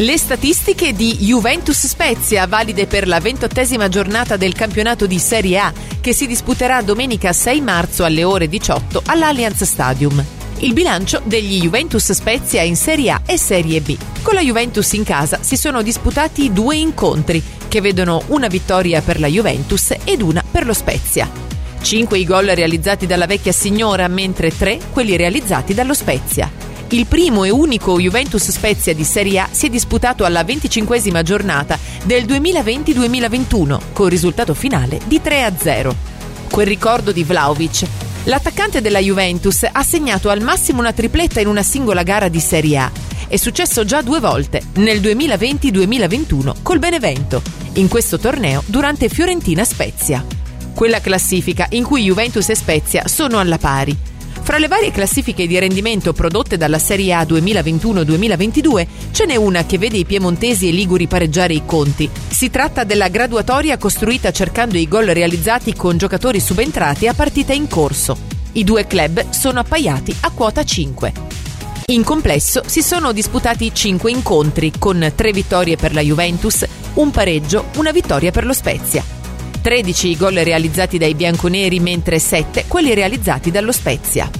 Le statistiche di Juventus Spezia, valide per la ventottesima giornata del campionato di Serie A, che si disputerà domenica 6 marzo alle ore 18 all'Allianz Stadium. Il bilancio degli Juventus Spezia in Serie A e Serie B. Con la Juventus in casa si sono disputati due incontri che vedono una vittoria per la Juventus ed una per lo Spezia. Cinque i gol realizzati dalla vecchia signora, mentre tre quelli realizzati dallo Spezia. Il primo e unico Juventus Spezia di Serie A si è disputato alla 25 giornata del 2020-2021 con risultato finale di 3-0. Quel ricordo di Vlaovic. L'attaccante della Juventus ha segnato al massimo una tripletta in una singola gara di Serie A. È successo già due volte, nel 2020-2021 col Benevento, in questo torneo durante Fiorentina Spezia. Quella classifica in cui Juventus e Spezia sono alla pari fra le varie classifiche di rendimento prodotte dalla Serie A 2021-2022 ce n'è una che vede i piemontesi e liguri pareggiare i conti. Si tratta della graduatoria costruita cercando i gol realizzati con giocatori subentrati a partita in corso. I due club sono appaiati a quota 5. In complesso si sono disputati 5 incontri con 3 vittorie per la Juventus, un pareggio, una vittoria per lo Spezia. 13 i gol realizzati dai bianconeri, mentre 7 quelli realizzati dallo Spezia.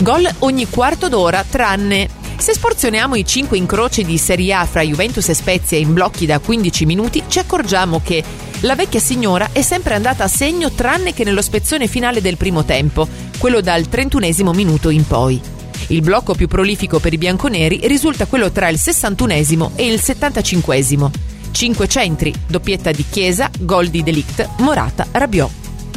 Gol ogni quarto d'ora, tranne se sporzioniamo i 5 incroci di Serie A fra Juventus e Spezia in blocchi da 15 minuti, ci accorgiamo che la vecchia signora è sempre andata a segno tranne che nello spezzone finale del primo tempo, quello dal 31 minuto in poi. Il blocco più prolifico per i bianconeri risulta quello tra il 61 e il 75 5 centri, doppietta di Chiesa, gol di Delict, Morata, Rabiot.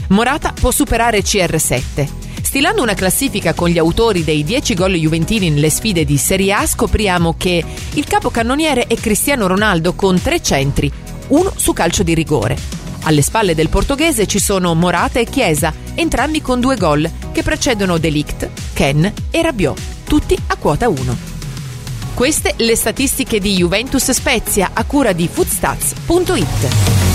Morata può superare CR7. Stilando una classifica con gli autori dei 10 gol juventini nelle sfide di Serie A, scopriamo che il capocannoniere è Cristiano Ronaldo con 3 centri, uno su calcio di rigore. Alle spalle del portoghese ci sono Morata e Chiesa, entrambi con due gol, che precedono Delict, Ken e Rabiot, tutti a quota 1. Queste le statistiche di Juventus Spezia a cura di foodstats.it.